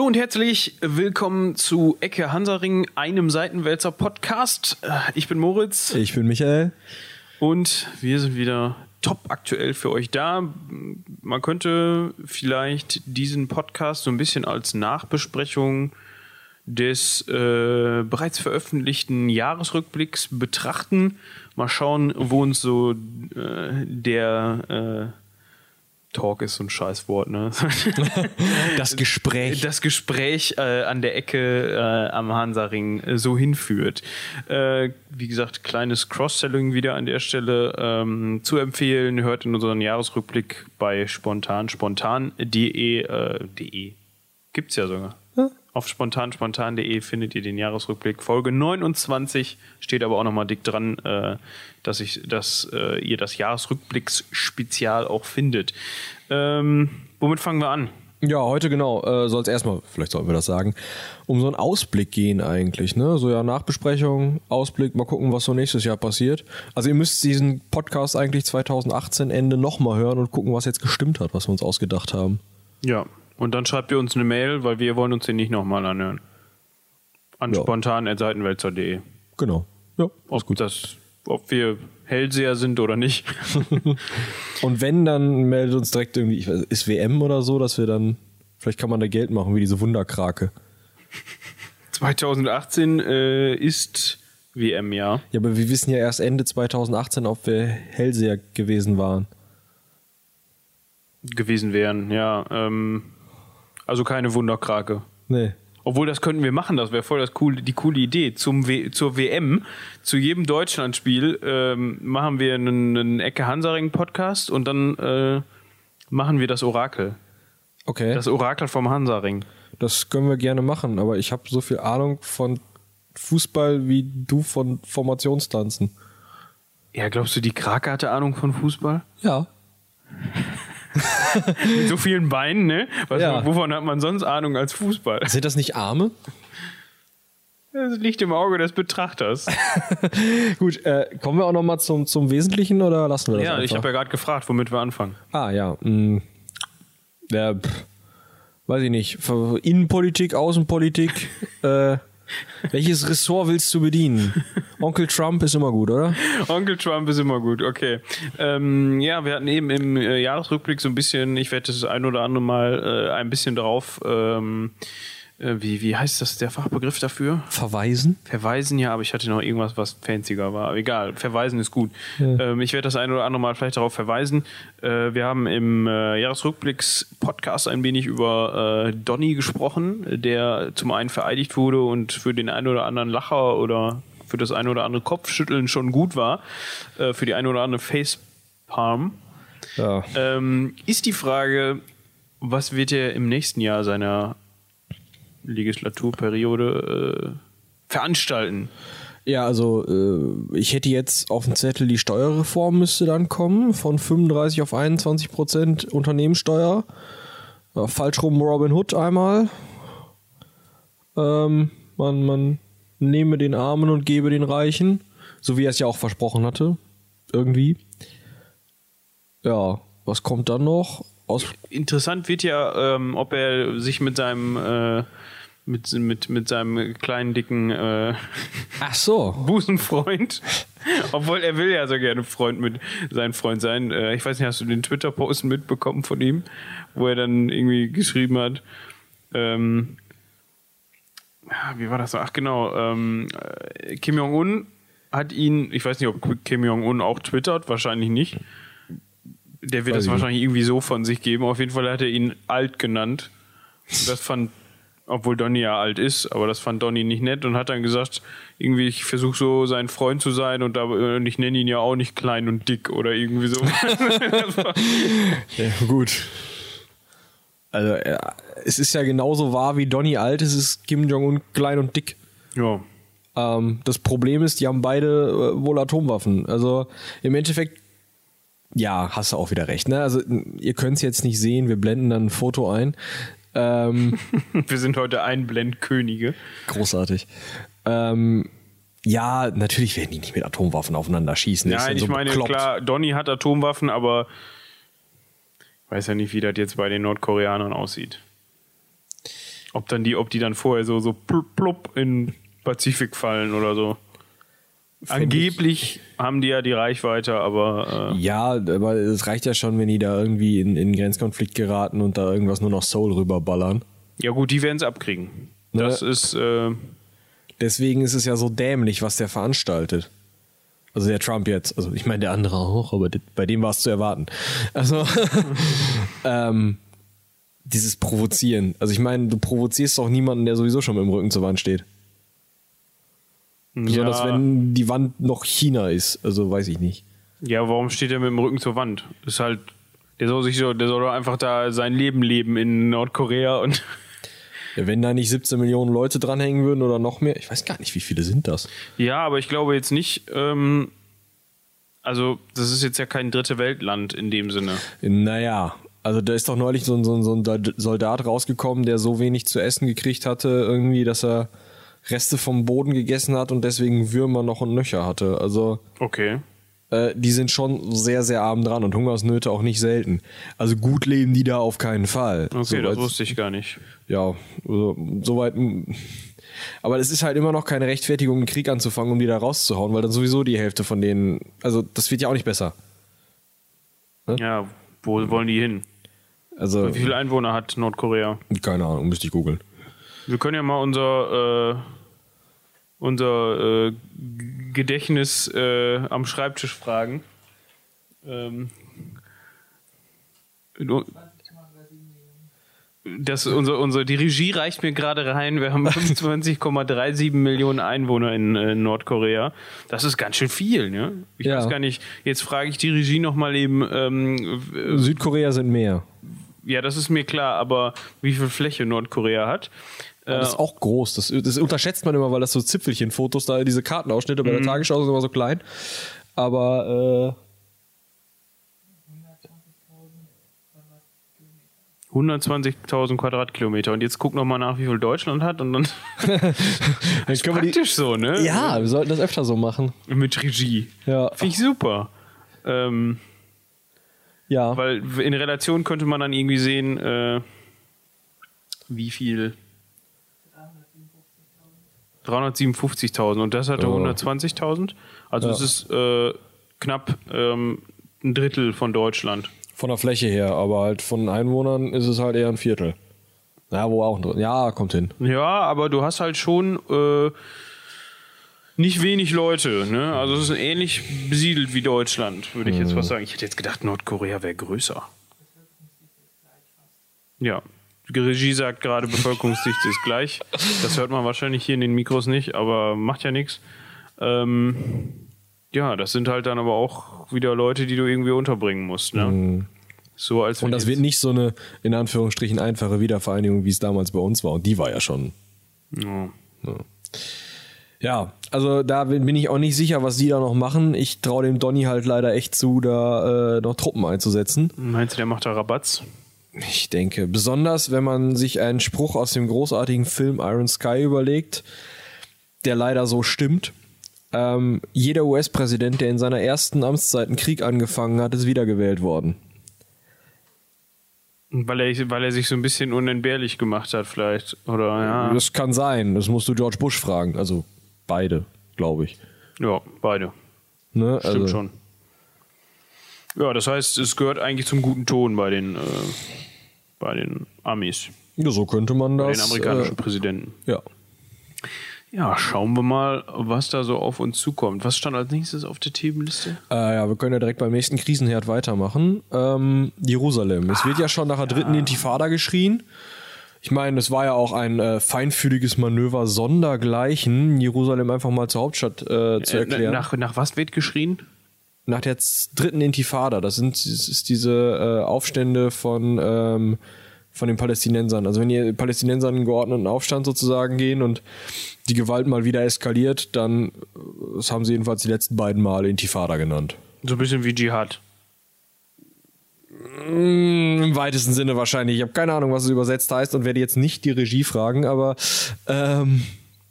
Hallo und herzlich willkommen zu Ecke Hansaring, einem Seitenwälzer Podcast. Ich bin Moritz Ich bin Michael. und wir sind wieder top aktuell für euch da. Man könnte vielleicht diesen Podcast so ein bisschen als Nachbesprechung des äh, bereits veröffentlichten Jahresrückblicks betrachten. Mal schauen, wo uns so äh, der äh, Talk ist so ein Scheißwort, ne? Das Gespräch. das Gespräch äh, an der Ecke äh, am Hansaring äh, so hinführt. Äh, wie gesagt, kleines Cross-Selling wieder an der Stelle ähm, zu empfehlen. Hört in unseren Jahresrückblick bei spontan spontan.de äh, de. Gibt's ja sogar. Auf spontanspontan.de findet ihr den Jahresrückblick. Folge 29 steht aber auch nochmal dick dran, äh, dass, ich, dass äh, ihr das Jahresrückblicks-Spezial auch findet. Ähm, womit fangen wir an? Ja, heute genau. Äh, soll es erstmal, vielleicht sollten wir das sagen, um so einen Ausblick gehen eigentlich. Ne? So ja, Nachbesprechung, Ausblick, mal gucken, was so nächstes Jahr passiert. Also ihr müsst diesen Podcast eigentlich 2018 Ende nochmal hören und gucken, was jetzt gestimmt hat, was wir uns ausgedacht haben. Ja, und dann schreibt ihr uns eine Mail, weil wir wollen uns den nicht nochmal anhören. An Ja. spontan.seitenwälzer.de. Genau. Ja, Ob, das, ob wir Hellseher sind oder nicht. Und wenn, dann meldet uns direkt irgendwie, ich weiß, ist WM oder so, dass wir dann, vielleicht kann man da Geld machen, wie diese Wunderkrake. 2018 äh, ist WM-Jahr. Ja, aber wir wissen ja erst Ende 2018, ob wir Hellseher gewesen waren. gewesen wären, ja. Ähm, also keine Wunderkrake. Nee. Obwohl, das könnten wir machen, das wäre voll das coole, die coole Idee. Zum w zur WM, zu jedem Deutschlandspiel, ähm, machen wir einen, einen Ecke Hansaring-Podcast und dann äh, machen wir das Orakel. Okay. Das Orakel vom Hansaring. Das können wir gerne machen, aber ich habe so viel Ahnung von Fußball wie du von Formationstanzen. Ja, glaubst du, die Krake hatte Ahnung von Fußball? Ja. Mit so vielen Beinen, ne? Was, Ja. Wovon hat man sonst Ahnung als Fußball? Sind das nicht Arme? Das liegt im Auge des Betrachters. Gut, äh, kommen wir auch noch mal zum, zum Wesentlichen oder lassen wir das ja, einfach? ich habe ja gerade gefragt, womit wir anfangen. ah, ja. Mh. Ja, pff, weiß ich nicht. Innenpolitik, Außenpolitik. äh, welches Ressort willst du bedienen? Onkel Trump ist immer gut, oder? Onkel Trump ist immer gut, okay. Ähm, ja, wir hatten eben im äh, Jahresrückblick so ein bisschen, ich werde das ein oder andere Mal äh, ein bisschen drauf, ähm, äh, wie, wie heißt das, der Fachbegriff dafür? Verweisen? Verweisen, ja, aber ich hatte noch irgendwas, was fancier war. Aber egal, verweisen ist gut. Ähm, ich werde das ein oder andere Mal vielleicht darauf verweisen. Äh, wir haben im äh, Jahresrückblicks-Podcast ein wenig über äh, Donny gesprochen, der zum einen vereidigt wurde und für den einen oder anderen Lacher oder für das ein oder andere Kopfschütteln schon gut war. Äh, für die eine oder andere Facepalm. Ja. Ähm, ist die Frage, was wird er im nächsten Jahr seiner Legislaturperiode äh, veranstalten? Ja, also äh, ich hätte jetzt auf dem Zettel die Steuerreform müsste dann kommen, von 35 auf 21 Prozent Unternehmenssteuer. Ja, falsch rum Robin Hood einmal. Ähm, man, man nehme den Armen und gebe den Reichen, so wie er es ja auch versprochen hatte. Irgendwie. Ja, was kommt dann noch? Aus Interessant wird ja, ähm, ob er sich mit seinem äh, mit, mit, mit seinem kleinen dicken äh, Ach so. Busenfreund, obwohl er will ja so gerne Freund mit sein Freund sein. Äh, ich weiß nicht, hast du den Twitter-Post mitbekommen von ihm, wo er dann irgendwie geschrieben hat, ähm, ja, wie war das? so? Ach genau, ähm, äh, Kim Jong-un hat ihn, ich weiß nicht, ob Kim Jong-un auch twittert, wahrscheinlich nicht. Der wird Weiß das nicht. wahrscheinlich irgendwie so von sich geben. Auf jeden Fall hat er ihn alt genannt. Und das fand, obwohl Donny ja alt ist, aber das fand Donny nicht nett und hat dann gesagt, irgendwie, ich versuche so sein Freund zu sein und, da, und ich nenne ihn ja auch nicht klein und dick oder irgendwie so. Ja, gut. Also, ja, es ist ja genauso wahr wie Donny alt, es ist Kim Jong-un klein und dick. ja. Ähm, das Problem ist, die haben beide äh, wohl Atomwaffen. Also im Endeffekt, ja, hast du auch wieder recht. Ne? Also ihr könnt es jetzt nicht sehen, wir blenden dann ein Foto ein. Ähm, Wir sind heute Einblendkönige. großartig. Ähm, ja, natürlich werden die nicht mit Atomwaffen aufeinander schießen. Nein, ich meine, bekloppt. klar, Donny hat Atomwaffen, aber ich weiß ja nicht, wie das jetzt bei den Nordkoreanern aussieht. Ob dann die, ob die dann vorher so, so plupp, plupp in den Pazifik fallen oder so. Angeblich haben die ja die Reichweite, aber äh, Ja, aber es reicht ja schon, wenn die da irgendwie in, in Grenzkonflikt geraten und da irgendwas nur noch Soul rüberballern. ja gut, die werden es abkriegen. Das ist, äh, Deswegen ist es ja so dämlich, was der veranstaltet. Also der Trump jetzt. Also ich meine der andere auch, aber bei dem war es zu erwarten. Also ähm, dieses Provozieren. Also ich meine, du provozierst doch niemanden, der sowieso schon mit dem Rücken zur Wand steht. Besonders ja, wenn die Wand noch China ist. Also weiß ich nicht. ja, warum steht er mit dem Rücken zur Wand? Das ist halt, der soll sich so, der soll doch einfach da sein Leben leben in Nordkorea und Ja, wenn da nicht 17 Millionen Leute dranhängen würden oder noch mehr, ich weiß gar nicht, wie viele sind das. Ja, aber ich glaube jetzt nicht, ähm, also das ist jetzt ja kein dritte Weltland in dem Sinne. Naja, also da ist doch neulich so ein, so, ein, so ein Soldat rausgekommen, der so wenig zu essen gekriegt hatte, irgendwie, dass er Reste vom Boden gegessen hat und deswegen Würmer noch und Nöcher hatte. Also Okay. äh, die sind schon sehr, sehr arm dran und Hungersnöte auch nicht selten. Also gut leben die da auf keinen Fall. Okay, Soweit- das wusste ich gar nicht. ja, also, soweit. Aber es ist halt immer noch keine Rechtfertigung, einen Krieg anzufangen, um die da rauszuhauen, weil dann sowieso die Hälfte von denen. Also, das wird ja auch nicht besser. Ja, wo wollen die hin? Also, Wie viele Einwohner hat Nordkorea? keine Ahnung, müsste ich googeln. Wir können ja mal unser, äh, unser äh, Gedächtnis äh, am Schreibtisch fragen. Ähm, das, unser, unser, die Regie reicht mir gerade rein. Wir haben 25,37 Millionen Einwohner in, äh, Nordkorea. Das ist ganz schön viel, ne? Ich Ja. weiß gar nicht. Jetzt frage ich die Regie nochmal eben. Ähm, w- Südkorea sind mehr. ja, das ist mir klar, aber wie viel Fläche Nordkorea hat? Äh, Das ist auch groß. Das, das unterschätzt man immer, weil das so Zipfelchen-Fotos, da diese Kartenausschnitte bei der Tagesschau sind immer so klein. Aber äh, 120.000 Quadratkilometer. Und jetzt guck noch mal nach, wie viel Deutschland hat und dann dann können wir die, praktisch so, ne? Ja, wir sollten das öfter so machen. Mit Regie. Ja. Finde ich super. Ähm, Ja. weil in Relation könnte man dann irgendwie sehen, äh, wie viel. 357.000 und das hatte Ja. 120.000. Also Ja. es ist äh, knapp ähm, ein Drittel von Deutschland. Von der Fläche her, aber halt von Einwohnern ist es halt eher ein Viertel. Ja, wo auch ein Drittel. Ja, kommt hin. Ja, aber du hast halt schon äh, nicht wenig Leute. Ne? Also es ist ähnlich besiedelt wie Deutschland, würde ich jetzt was sagen. Ich hätte jetzt gedacht, Nordkorea wäre größer. Ja, Regie sagt gerade, Bevölkerungsdichte ist gleich. Das hört man wahrscheinlich hier in den Mikros nicht, aber macht ja nichts. Ähm, ja, das sind halt dann aber auch wieder Leute, die du irgendwie unterbringen musst. Ne? So als Und das wird nicht so eine, in Anführungsstrichen, einfache Wiedervereinigung, wie es damals bei uns war. Und die war ja schon. Ja. Ja, also da bin bin ich auch nicht sicher, was die da noch machen. Ich traue dem Donny halt leider echt zu, da äh, noch Truppen einzusetzen. Meinst du, der macht da Rabatz? Ich denke, besonders wenn man sich einen Spruch aus dem großartigen Film Iron Sky überlegt, der leider so stimmt. Ähm, jeder US-Präsident, der in seiner ersten Amtszeit einen Krieg angefangen hat, ist wiedergewählt worden. Weil er, weil er sich so ein bisschen unentbehrlich gemacht hat, vielleicht. Oder ja. Das kann sein. Das musst du George Bush fragen. Also beide, glaube ich. Ja, beide. Ne? Stimmt also, schon. Ja, das heißt, es gehört eigentlich zum guten Ton bei den, äh, bei den Amis, Ja, so könnte man bei das. den amerikanischen Präsidenten. Äh, ja. Ja, schauen wir mal, was da so auf uns zukommt. Was stand als nächstes auf der Themenliste? Äh, ja, wir können ja direkt beim nächsten Krisenherd weitermachen. Ähm, Jerusalem. Es wird ja schon nach der dritten Intifada geschrien. Ich meine, es war ja auch ein äh, feinfühliges Manöver sondergleichen, Jerusalem einfach mal zur Hauptstadt äh, zu Äh, erklären. nach, nach was wird geschrien? Nach der dritten Intifada, das sind das ist diese äh, Aufstände von ähm, von den Palästinensern. Also wenn die Palästinenser in einen geordneten Aufstand sozusagen gehen und die Gewalt mal wieder eskaliert, dann äh, das haben sie jedenfalls die letzten beiden Male Intifada genannt. So ein bisschen wie Dschihad. Mm, Im weitesten Sinne wahrscheinlich. Ich habe keine Ahnung, was es übersetzt heißt und werde jetzt nicht die Regie fragen, aber ähm,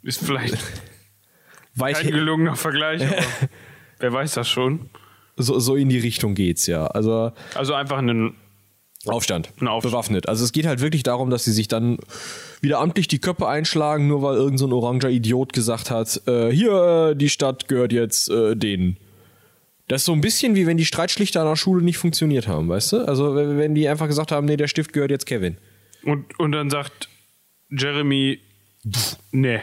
Ist vielleicht weit kein gelungener Vergleich, aber wer weiß das schon. so, so in die Richtung geht's ja. Also Also einfach ein Aufstand. Ein Aufstand. Bewaffnet. Also es geht halt wirklich darum, dass sie sich dann wieder amtlich die Köpfe einschlagen, nur weil irgendein so ein oranger Idiot gesagt hat, äh, hier, äh, die Stadt gehört jetzt äh, denen. Das ist so ein bisschen wie wenn die Streitschlichter an der Schule nicht funktioniert haben, weißt du? Also wenn die einfach gesagt haben, nee, der Stift gehört jetzt Kevin. Und, und dann sagt Jeremy, nee,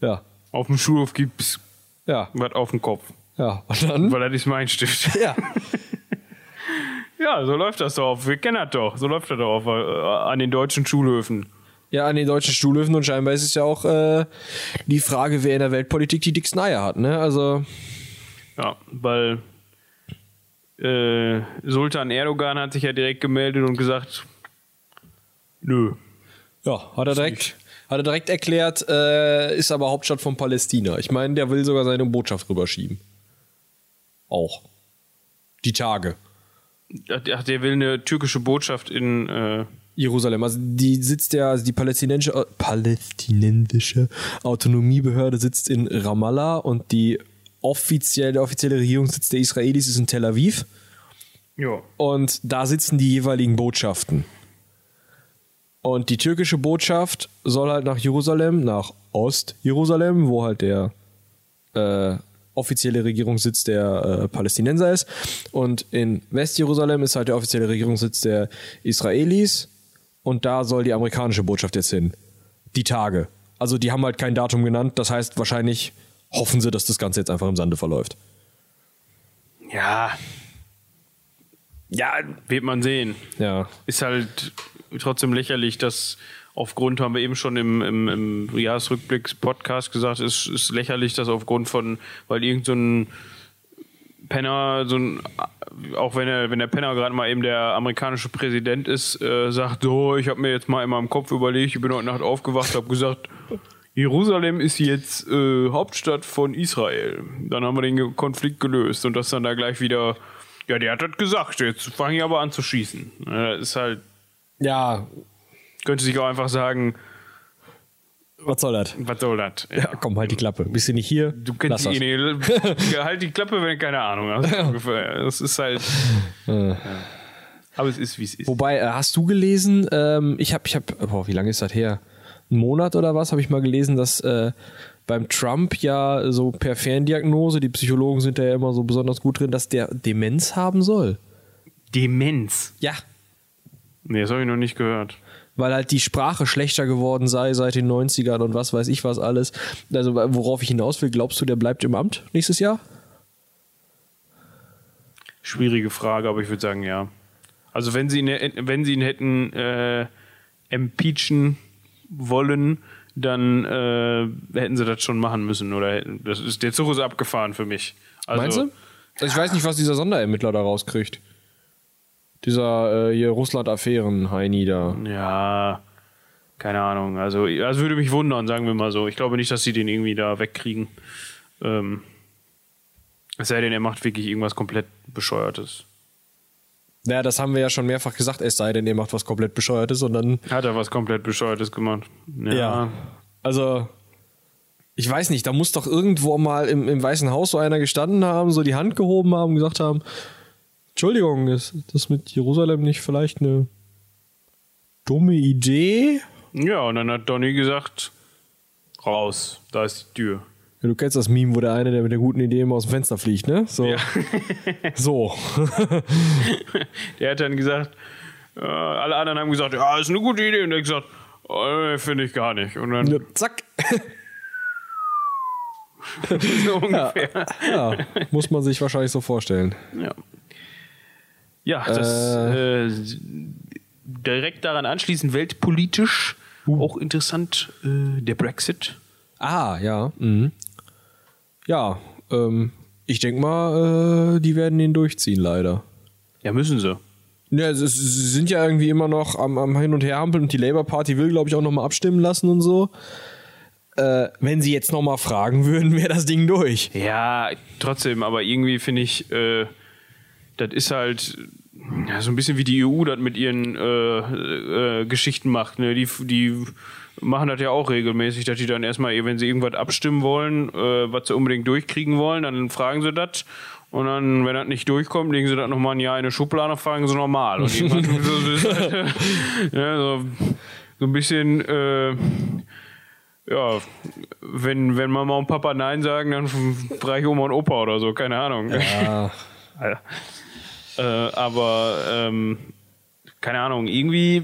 Ja. auf dem Schulhof gibt's Ja. was auf dem Kopf. Ja. Und dann? Weil das ist mein Stift. Ja. Ja, so läuft das doch. Wir kennen das doch. So läuft das doch auf, äh, an den deutschen Schulhöfen. Ja, an den deutschen Stuhlhöfen und scheinbar ist es ja auch äh, die Frage, wer in der Weltpolitik die dicksten Eier hat, ne? Also, Ja, weil äh, Sultan Erdogan hat sich ja direkt gemeldet und gesagt, nö. ja, hat er direkt, hat er direkt erklärt, äh, ist aber Hauptstadt von Palästina. Ich meine, der will sogar seine Botschaft rüberschieben. Auch. Die Tage. Ach, der will eine türkische Botschaft in äh, Jerusalem. Also die sitzt ja, also die palästinensische, äh, palästinensische Autonomiebehörde sitzt in Ramallah und die offizielle, der offizielle Regierungssitz der Israelis ist in Tel Aviv. ja. Und da sitzen die jeweiligen Botschaften. Und die türkische Botschaft soll halt nach Jerusalem, nach Ost-Jerusalem, wo halt der äh, offizielle Regierungssitz der äh, Palästinenser ist. Und in West-Jerusalem ist halt der offizielle Regierungssitz der Israelis. Und da soll die amerikanische Botschaft jetzt hin. Die Tage. Also die haben halt kein Datum genannt. Das heißt, wahrscheinlich hoffen sie, dass das Ganze jetzt einfach im Sande verläuft. Ja. Ja, wird man sehen. Ja. Ist halt trotzdem lächerlich, dass aufgrund, haben wir eben schon im, im, im Jahresrückblicks-Podcast gesagt, ist, ist lächerlich, dass aufgrund von, weil irgend so Penner, so ein, auch wenn er, wenn der Penner gerade mal eben der amerikanische Präsident ist, äh, sagt, so, ich habe mir jetzt mal in meinem Kopf überlegt, ich bin heute Nacht aufgewacht, habe gesagt, Jerusalem ist jetzt äh, Hauptstadt von Israel. Dann haben wir den Konflikt gelöst und das dann da gleich wieder, ja, der hat das gesagt, jetzt fange ich aber an zu schießen. Äh, ist halt, Ja, könnte sich auch einfach sagen, was soll das? was soll das? Ja, komm, halt die Klappe. Bist du nicht hier? Du kennst die nicht. Halt die Klappe, wenn du keine Ahnung hast. Das ist halt. Ja. Aber es ist, wie es ist. Wobei, äh, hast du gelesen, ähm, ich habe, ich habe, boah, wie lange ist das her? Ein Monat oder was, habe ich mal gelesen, dass äh, beim Trump ja so per Ferndiagnose, die Psychologen sind da ja immer so besonders gut drin, dass der Demenz haben soll. Demenz. Ja. Nee, das habe ich noch nicht gehört. Weil halt die Sprache schlechter geworden sei seit den 90ern und was weiß ich was alles. Also, worauf ich hinaus will, glaubst du, der bleibt im Amt nächstes Jahr? Schwierige Frage, aber ich würde sagen, ja. Also, wenn sie ihn, wenn sie ihn hätten äh, impeachen wollen, dann äh, hätten sie das schon machen müssen. Oder hätten, das ist, der Zug ist abgefahren für mich. Also, Meinst du? Also ich weiß nicht, was dieser Sonderermittler da rauskriegt. Dieser äh, hier Russland-Affären-Heini da. Ja, keine Ahnung. Also, das würde mich wundern, sagen wir mal so. Ich glaube nicht, dass sie den irgendwie da wegkriegen. Ähm, es sei denn, er macht wirklich irgendwas komplett Bescheuertes. Ja, das haben wir ja schon mehrfach gesagt, es sei denn, ihr macht was komplett Bescheuertes und dann. Hat er was komplett Bescheuertes gemacht? Ja. Also, ich weiß nicht, da muss doch irgendwo mal im, im Weißen Haus so einer gestanden haben, so die Hand gehoben haben, gesagt haben: Entschuldigung, ist das mit Jerusalem nicht vielleicht eine dumme Idee? Ja, und dann hat Donny gesagt: raus, da ist die Tür. Ja, du kennst das Meme, wo der eine, der mit der guten Idee immer aus dem Fenster fliegt, ne? So. Ja. so. Der hat dann gesagt, äh, alle anderen haben gesagt, ja, ist eine gute Idee. Und er hat gesagt, oh, finde ich gar nicht. Und dann Ja, Zack. so ungefähr. Ja, muss man sich wahrscheinlich so vorstellen. Ja, ja das äh, direkt daran anschließend weltpolitisch auch interessant äh, der Brexit. Ah, ja. Mhm. Ja, ähm, ich denke mal, äh, die werden den durchziehen, leider. Ja, müssen sie. Ja, sie sind ja irgendwie immer noch am, am Hin- und Herhampeln und die Labour Party will, glaube ich, auch nochmal abstimmen lassen und so. Äh, wenn sie jetzt nochmal fragen würden, wäre das Ding durch. Ja, trotzdem, aber irgendwie finde ich, äh, das ist halt ja, so ein bisschen wie die EU das mit ihren äh, äh, Geschichten macht. Ne? Die, die machen das ja auch regelmäßig, dass die dann erstmal, wenn sie irgendwas abstimmen wollen, äh, was sie unbedingt durchkriegen wollen, dann fragen sie das Und dann, wenn das nicht durchkommt, legen sie das nochmal ein Jahr in eine Schublade, fragen sie nochmal. Und so, so, halt, ja, so, so ein bisschen, äh, ja, wenn, wenn Mama und Papa Nein sagen, dann frage ich Oma und Opa oder so, keine Ahnung. Ja. Alter. Äh, aber ähm, keine Ahnung, irgendwie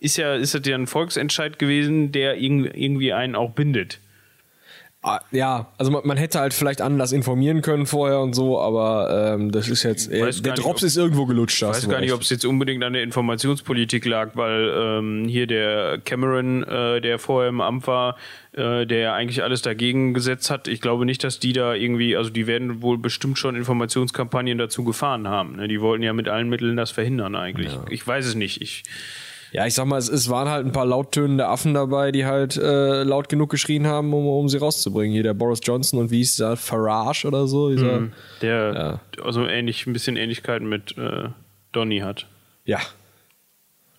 ist ja ist das ja ein Volksentscheid gewesen, der irg- irgendwie einen auch bindet. Ah, Ja, also man, man hätte halt vielleicht anders informieren können vorher und so, aber ähm, das ist jetzt, äh, der nicht, Drops ob- ist irgendwo gelutscht. Ich weiß gar nicht, ob es jetzt unbedingt an der Informationspolitik lag, weil ähm, hier der Cameron, äh, der vorher im Amt war, äh, der ja eigentlich alles dagegen gesetzt hat. Ich glaube nicht, dass die da irgendwie, also die werden wohl bestimmt schon Informationskampagnen dazu gefahren haben. Ne? Die wollten ja mit allen Mitteln das verhindern eigentlich. Ich weiß es nicht. Ich, Ja, ich sag mal, es, es waren halt ein paar lauttönende Affen dabei, die halt äh, laut genug geschrien haben, um, um sie rauszubringen. Hier der Boris Johnson und wie hieß der? Farage oder so? Dieser, der also ähnlich, ein bisschen Ähnlichkeiten mit äh, Donny hat. Ja.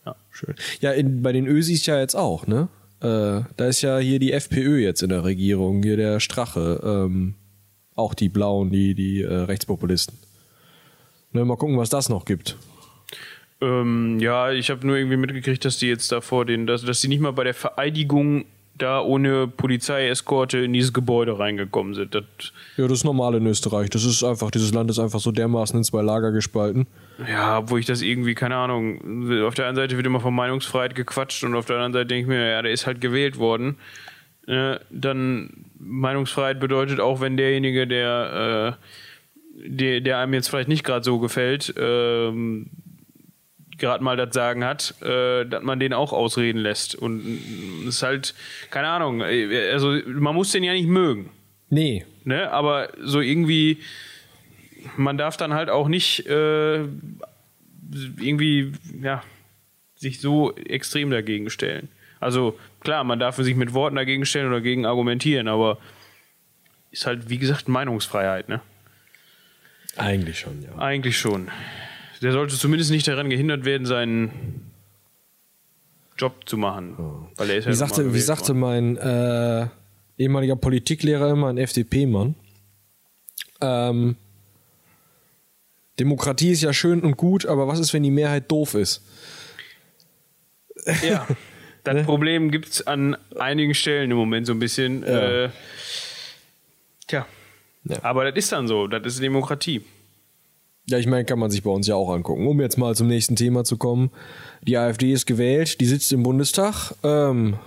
Ja. Schön. Ja, in, bei den Ösis ja jetzt auch, ne? Äh, da ist ja hier die FPÖ jetzt in der Regierung, hier der Strache, ähm, auch die Blauen, die, die äh, Rechtspopulisten. Ne, mal gucken, was das noch gibt. Ähm, ja, ich habe nur irgendwie mitgekriegt, dass die jetzt da vor den, dass, dass die nicht mal bei der Vereidigung da ohne Polizeieskorte in dieses Gebäude reingekommen sind. Das, Ja, das ist normal in Österreich. Das ist einfach, dieses Land ist einfach so dermaßen in zwei Lager gespalten. ja, obwohl ich das irgendwie, keine Ahnung, auf der einen Seite wird immer von Meinungsfreiheit gequatscht und auf der anderen Seite denke ich mir, ja, der ist halt gewählt worden. Äh, dann Meinungsfreiheit bedeutet auch, wenn derjenige, der, äh, der, der einem jetzt vielleicht nicht gerade so gefällt, ähm, gerade mal das Sagen hat, äh, dass man den auch ausreden lässt. Und es ist halt, keine Ahnung, äh, also man muss den ja nicht mögen, Nee. ne? Aber so irgendwie, man darf dann halt auch nicht äh, irgendwie, ja, sich so extrem dagegen stellen. Also klar, man darf sich mit Worten dagegen stellen oder gegen argumentieren, aber ist halt, wie gesagt, Meinungsfreiheit, ne? Eigentlich schon, ja. Eigentlich schon. Der sollte zumindest nicht daran gehindert werden, seinen Job zu machen. Weil er ist ja Wie mal sagte, wie sagte mein äh, ehemaliger Politiklehrer immer, ein FDP-Mann, ähm, Demokratie ist ja schön und gut, aber was ist, wenn die Mehrheit doof ist? Ja. Das Problem gibt es an einigen Stellen im Moment so ein bisschen. Äh, tja. Ja. Aber das ist dann so. Das ist Demokratie. Ja, ich meine, kann man sich bei uns ja auch angucken. Um jetzt mal zum nächsten Thema zu kommen. Die AfD ist gewählt, die sitzt im Bundestag. Ähm,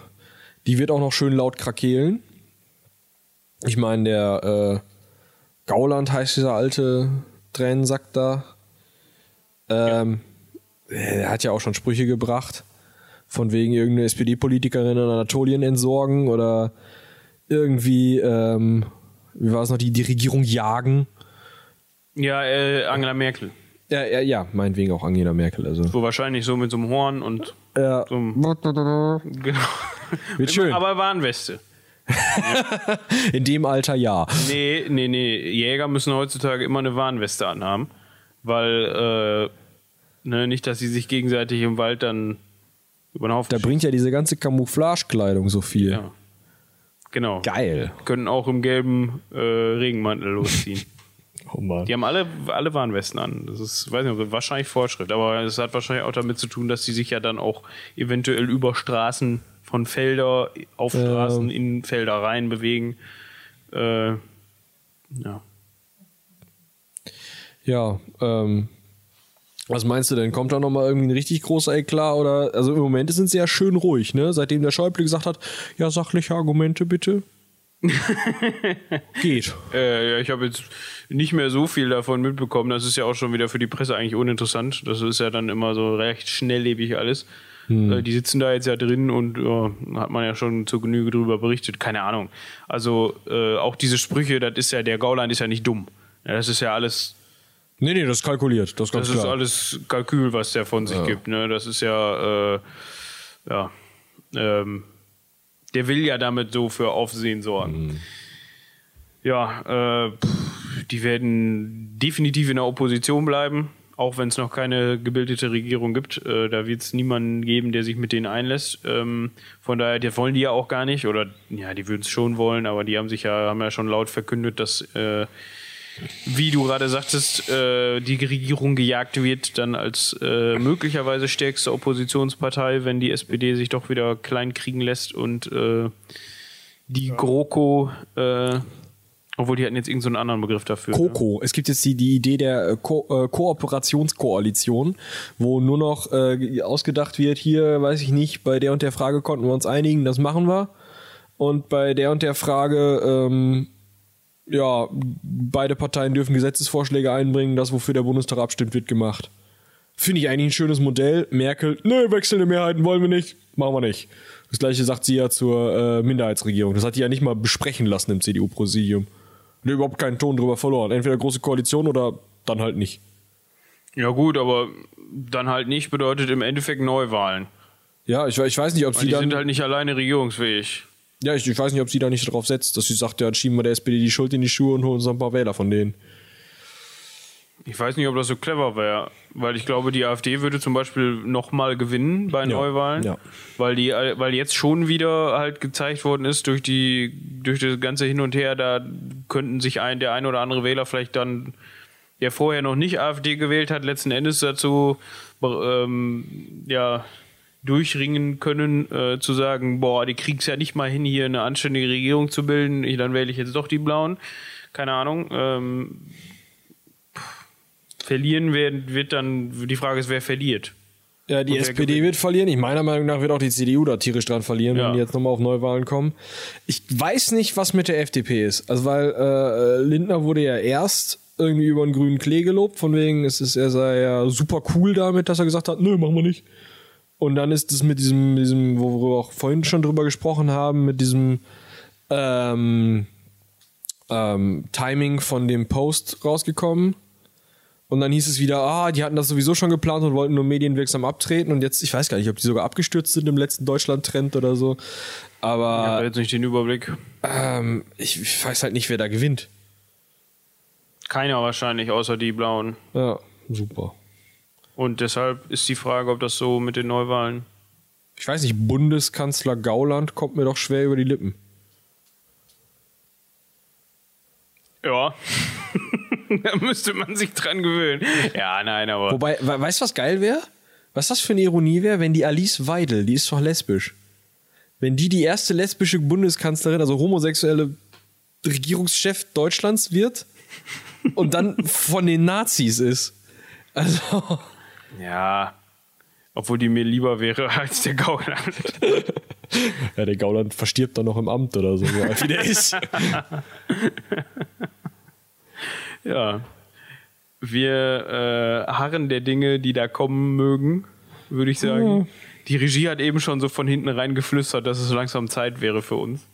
die wird auch noch schön laut krakeelen. Ich meine, der äh, Gauland heißt dieser alte Tränensack da. Ähm, Er hat ja auch schon Sprüche gebracht. Von wegen irgendeine SPD-Politikerin in Anatolien entsorgen oder irgendwie, ähm, wie war es noch, die, die Regierung jagen. Ja, äh, Angela Merkel. Ja, ja, ja, meinetwegen auch Angela Merkel. Also. So wahrscheinlich so mit so einem Horn und Ja. so einem. Genau. Wird schön. Aber Warnweste. In dem Alter ja. Nee, nee, nee. Jäger müssen heutzutage immer eine Warnweste anhaben. Weil, äh, ne, nicht, dass sie sich gegenseitig im Wald dann über den Haufen Da bringt ja diese ganze Camouflagekleidung so viel. Ja. Genau. Geil. Können auch im gelben äh, Regenmantel losziehen. Oh Mann. Die haben alle, alle Warnwesten an. Das ist, weiß nicht, wahrscheinlich Vorschrift, aber es hat wahrscheinlich auch damit zu tun, dass die sich ja dann auch eventuell über Straßen von Felder auf Straßen in Felder rein bewegen. Äh, ja. Ja, ähm. Was meinst du denn? Kommt da nochmal irgendwie ein richtig großer Eklat? Oder, also im Moment sind sie ja schön ruhig, ne? Seitdem der Schäuble gesagt hat, ja, sachliche Argumente bitte. Geht. Äh, ja, ich habe jetzt nicht mehr so viel davon mitbekommen. Das ist ja auch schon wieder für die Presse eigentlich uninteressant. Das ist ja dann immer so recht schnelllebig alles. Äh, die sitzen da jetzt ja drin und ja, hat man ja schon zur Genüge drüber berichtet. Keine Ahnung. Also äh, auch diese Sprüche, das ist ja, der Gauland ist ja nicht dumm. Ja, das ist ja alles, Nee, nee, das ist kalkuliert. Das ist das ist alles Kalkül, was der von sich gibt. Ne? Das ist ja, äh, ja, ähm, der will ja damit so für Aufsehen sorgen. Ja, äh, pff, die werden definitiv in der Opposition bleiben, auch wenn es noch keine gebildete Regierung gibt. Äh, da wird es niemanden geben, der sich mit denen einlässt. Ähm, von daher, die wollen die ja auch gar nicht, oder ja, die würden es schon wollen, aber die haben sich ja, haben ja schon laut verkündet, dass äh, wie du gerade sagtest, äh, die Regierung gejagt wird, dann als äh, möglicherweise stärkste Oppositionspartei, wenn die SPD sich doch wieder klein kriegen lässt und äh, die GroKo, äh, obwohl die hatten jetzt irgendeinen so anderen Begriff dafür. ne? Koko. Es gibt jetzt die, die Idee der äh, Ko äh, Kooperationskoalition, wo nur noch ausgedacht wird, hier, weiß ich nicht, bei der und der Frage konnten wir uns einigen, das machen wir. Und bei der und der Frage, ähm, ja, beide Parteien dürfen Gesetzesvorschläge einbringen, das, wofür der Bundestag abstimmt, wird gemacht. Finde ich eigentlich ein schönes Modell. Merkel, nö, wechselnde Mehrheiten wollen wir nicht, machen wir nicht. Das gleiche sagt sie ja zur äh, Minderheitsregierung. Das hat die ja nicht mal besprechen lassen im CDU-Präsidium. Und überhaupt keinen Ton drüber verloren. Entweder große Koalition oder dann halt nicht. Ja gut, aber dann halt nicht bedeutet im Endeffekt Neuwahlen. Ja, ich, ich weiß nicht, ob sie die dann. sind halt nicht alleine regierungsfähig. Ja, ich, ich weiß nicht, ob sie da nicht drauf setzt, dass sie sagt, ja, dann schieben wir der SPD die Schuld in die Schuhe und holen uns ein paar Wähler von denen. Ich weiß nicht, ob das so clever wäre, weil ich glaube, die AfD würde zum Beispiel nochmal gewinnen bei Neuwahlen, ja. weil die, weil jetzt schon wieder halt gezeigt worden ist durch die, durch das ganze Hin und Her, da könnten sich ein, der ein oder andere Wähler vielleicht dann, der vorher noch nicht AfD gewählt hat, letzten Endes dazu, ähm, ja, durchringen können, äh, zu sagen, boah, die krieg's ja nicht mal hin, hier eine anständige Regierung zu bilden, ich, dann wähle ich jetzt doch die Blauen. Keine Ahnung. Ähm, verlieren wird, wird dann, die Frage ist, wer verliert. Ja, die SPD wird verlieren. Ich meiner Meinung nach wird auch die CDU da tierisch dran verlieren, Ja. wenn die jetzt nochmal auf Neuwahlen kommen. Ich weiß nicht, was mit der FDP ist. Also, weil äh, Lindner wurde ja erst irgendwie über einen grünen Klee gelobt, von wegen, es ist, er sei ja super cool damit, dass er gesagt hat, nö, machen wir nicht. Und dann ist es mit diesem, diesem, wo wir auch vorhin schon drüber gesprochen haben, mit diesem ähm, ähm, Timing von dem Post rausgekommen. Und dann hieß es wieder, ah, die hatten das sowieso schon geplant und wollten nur medienwirksam abtreten. Und jetzt, ich weiß gar nicht, ob die sogar abgestürzt sind im letzten Deutschland-Trend oder so. Ich habe Aber jetzt nicht den Überblick. ähm, ich, ich weiß halt nicht, wer da gewinnt. Keiner wahrscheinlich, außer die Blauen. Ja, super. Und deshalb ist die Frage, ob das so mit den Neuwahlen. Ich weiß nicht, Bundeskanzler Gauland kommt mir doch schwer über die Lippen. Ja. da müsste man sich dran gewöhnen. Ja, nein, aber. Wobei, we weißt du, was geil wäre? Was das für eine Ironie wäre, wenn die Alice Weidel, die ist doch lesbisch, wenn die die erste lesbische Bundeskanzlerin, also homosexuelle Regierungschef Deutschlands wird und dann von den Nazis ist. Also, Ja. Obwohl die mir lieber wäre als der Gauland. ja, der Gauland verstirbt dann noch im Amt oder so, so alt wie der ist. Ja. Wir äh, harren der Dinge, die da kommen mögen, würde ich sagen. Die Regie hat eben schon so von hinten reingeflüstert, dass es langsam Zeit wäre für uns.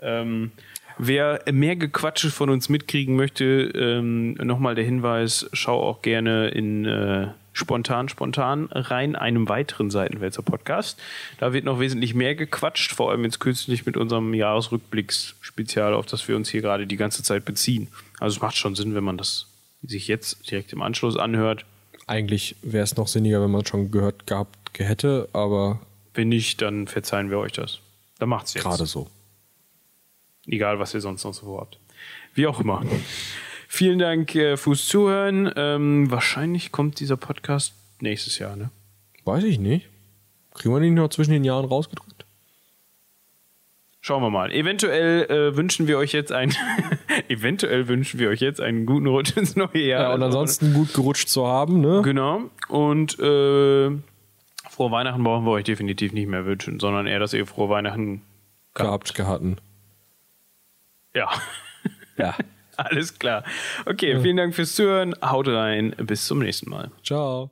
Ähm, wer mehr Gequatsche von uns mitkriegen möchte, ähm, nochmal der Hinweis, schau auch gerne in äh, Spontan, Spontan rein, einem weiteren Seitenwälzer Podcast. Da wird noch wesentlich mehr gequatscht, vor allem jetzt kürzlich mit unserem Jahresrückblicks-Spezial, auf das wir uns hier gerade die ganze Zeit beziehen. Also es macht schon Sinn, wenn man das sich jetzt direkt im Anschluss anhört. Eigentlich wäre es noch sinniger, wenn man schon gehört gehabt hätte, aber Wenn nicht, dann verzeihen wir euch das. Dann macht's jetzt. gerade so. Egal, was ihr sonst noch so vorhabt. Wie auch immer. Vielen Dank äh, fürs Zuhören. Ähm, wahrscheinlich kommt dieser Podcast nächstes Jahr, ne? Weiß ich nicht. Kriegen wir den noch zwischen den Jahren rausgedrückt? Schauen wir mal. Eventuell äh, wünschen wir euch jetzt ein, eventuell wünschen wir euch jetzt einen guten Rutsch ins neue Jahr. Ja, und Also, ansonsten gut gerutscht zu haben, ne? Genau. Und äh, frohe Weihnachten brauchen wir euch definitiv nicht mehr wünschen, sondern eher, dass ihr frohe Weihnachten. Gehabt, gehatten. Ja. Ja. Alles klar. Okay, vielen Dank fürs Zuhören. Haut rein. Bis zum nächsten Mal. Ciao.